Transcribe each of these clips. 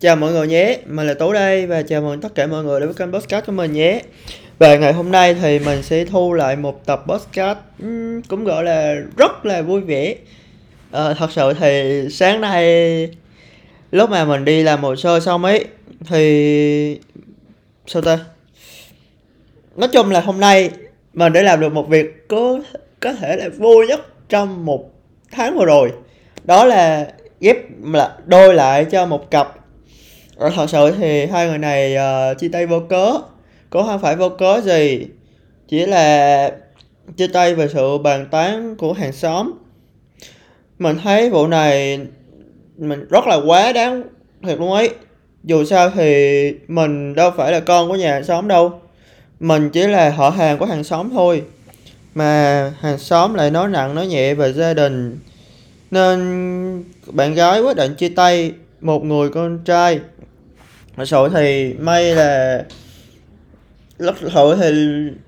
Chào mọi người nhé, mình là Tú đây và chào mừng tất cả mọi người đến với kênh podcast của mình nhé. Và ngày hôm nay thì mình sẽ thu lại một tập podcast cũng gọi là rất là vui vẻ. À, thật sự thì sáng nay lúc mà mình đi làm hồ sơ xong ấy thì sao ta? Nói chung là hôm nay mình đã làm được một việc có có thể là vui nhất trong một tháng vừa rồi. Đó là ghép là đôi lại cho một cặp Ờ, thật sự thì hai người này uh, chia tay vô cớ. Cũng không phải vô cớ gì. Chỉ là chia tay về sự bàn tán của hàng xóm. Mình thấy vụ này mình rất là quá đáng thiệt luôn ấy. Dù sao thì mình đâu phải là con của nhà hàng xóm đâu. Mình chỉ là họ hàng của hàng xóm thôi. Mà hàng xóm lại nói nặng nói nhẹ về gia đình. Nên bạn gái quyết định chia tay một người con trai thật sự thì may là lúc hội thì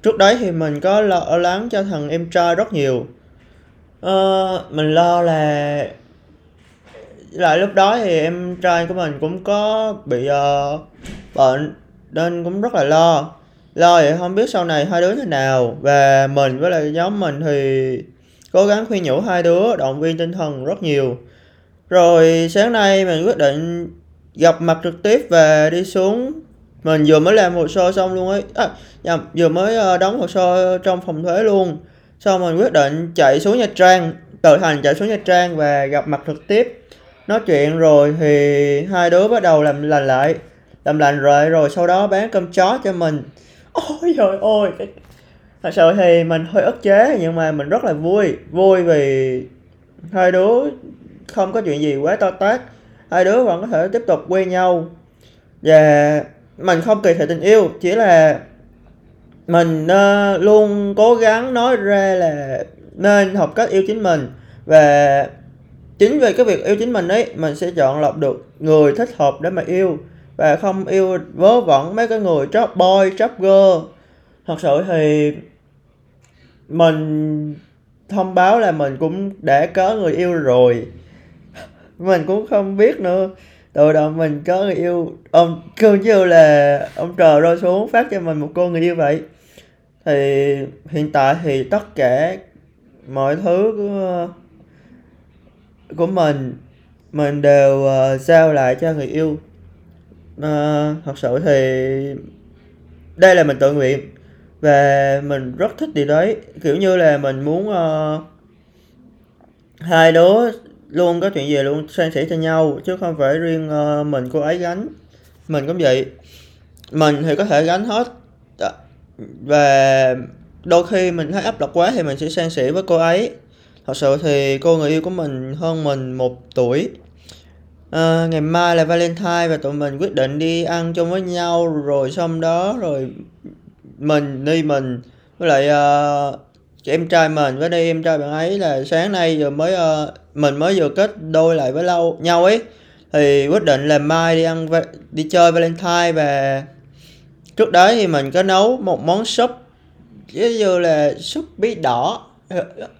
trước đấy thì mình có lo lắng cho thằng em trai rất nhiều. Ờ, mình lo là lại lúc đó thì em trai của mình cũng có bị uh, bệnh nên cũng rất là lo. Lo vậy không biết sau này hai đứa thế nào và mình với lại nhóm mình thì cố gắng khuyên nhủ hai đứa động viên tinh thần rất nhiều. Rồi sáng nay mình quyết định gặp mặt trực tiếp và đi xuống. Mình vừa mới làm hồ sơ xong luôn ấy. À, nhầm, vừa mới ờ, đóng hồ sơ trong phòng thuế luôn. Xong mình quyết định chạy xuống nha trang tự hành chạy xuống nha trang và gặp mặt trực tiếp. Nói chuyện rồi thì hai đứa bắt đầu làm lành lại. Làm lành rồi rồi sau đó bán cơm chó cho mình. Ôi trời ơi thật sự thì mình hơi ức chế nhưng mà mình rất là vui. Vui vì hai đứa không có chuyện gì quá to tát hai đứa vẫn có thể tiếp tục quen nhau. Và mình không kỳ thị tình yêu chỉ là mình uh, luôn cố gắng nói ra là nên học cách yêu chính mình. Và chính vì cái việc yêu chính mình ấy mình sẽ chọn lọc được người thích hợp để mà yêu. Và không yêu vớ vẩn mấy cái người trap boy trap girl. Thật sự thì mình thông báo là mình cũng đã có người yêu rồi mình cũng không biết nữa. Từ đầu mình có người yêu ông cứ như là ông trời rơi xuống phát cho mình một cô người yêu vậy. Thì hiện tại thì tất cả mọi thứ của của mình mình đều uh, giao lại cho người yêu. Uh, thật sự thì đây là mình tự nguyện và mình rất thích điều đấy. Kiểu như là mình muốn uh, hai đứa luôn có chuyện gì luôn san sẻ cho nhau chứ không phải riêng uh, mình cô ấy gánh. Mình cũng vậy. Mình thì có thể gánh hết. Ờ, và đôi khi mình thấy áp lực quá thì mình sẽ san sẻ với cô ấy. Thật sự thì cô người yêu của mình hơn mình một tuổi. À, ngày mai là valentine và tụi mình quyết định đi ăn chung với nhau rồi xong đó rồi mình đi mình với lại uh, em trai mình. Với đây em trai bạn ấy là sáng nay giờ mới uh, mình mới vừa kết đôi lại với lâu nhau ấy. Thì quyết định là mai đi ăn đi chơi valentine và trước đấy thì mình có nấu một món súp. Ví như là súp bí đỏ.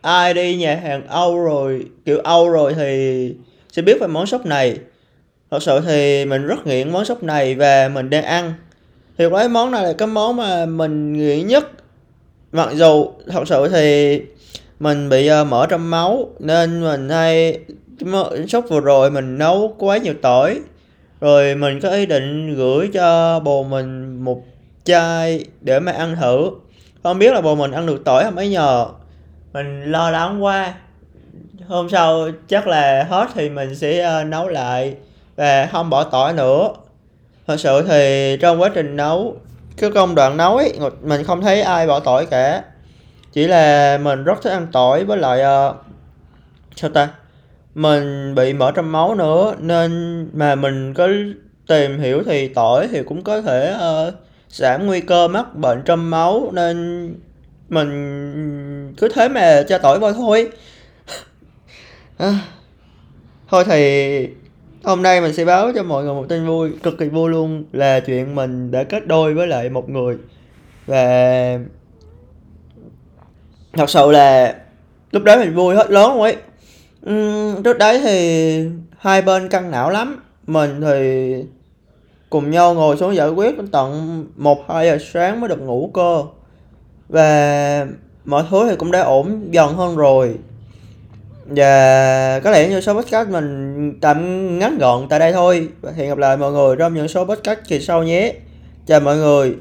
Ai đi nhà hàng âu rồi, kiểu âu rồi thì sẽ biết về món súp này. Thật sự thì mình rất nghiện món súp này và mình đang ăn. Thì cái món này là cái món mà mình nghiện nhất. Mặc dù thật sự thì mình bị uh, mỡ trong máu nên mình hay sốc vừa rồi mình nấu quá nhiều tỏi. Rồi mình có ý định gửi cho bồ mình một chai để mà ăn thử. Không biết là bồ mình ăn được tỏi không ấy nhờ. Mình lo lắng quá. Hôm sau chắc là hết thì mình sẽ uh, nấu lại và không bỏ tỏi nữa. Thật sự thì trong quá trình nấu cái công đoạn nấu ấy mình không thấy ai bỏ tỏi cả chỉ là mình rất thích ăn tỏi với lại uh, sao ta? Mình bị mỡ trong máu nữa nên mà mình có tìm hiểu thì tỏi thì cũng có thể uh, giảm nguy cơ mắc bệnh trong máu nên mình cứ thế mà cho tỏi vào thôi. À, thôi thì hôm nay mình sẽ báo cho mọi người một tin vui cực kỳ vui luôn là chuyện mình đã kết đôi với lại một người. Và thật sự là lúc đấy mình vui hết lớn luôn ấy. Uhm, trước đấy thì hai bên căng não lắm. Mình thì cùng nhau ngồi xuống giải quyết đến tận một hai giờ sáng mới được ngủ cơ. Và mọi thứ thì cũng đã ổn dần hơn rồi. Và có lẽ như số podcast mình tạm ngắn gọn tại đây thôi. Và hẹn gặp lại mọi người trong những số podcast kỳ sau nhé. Chào mọi người.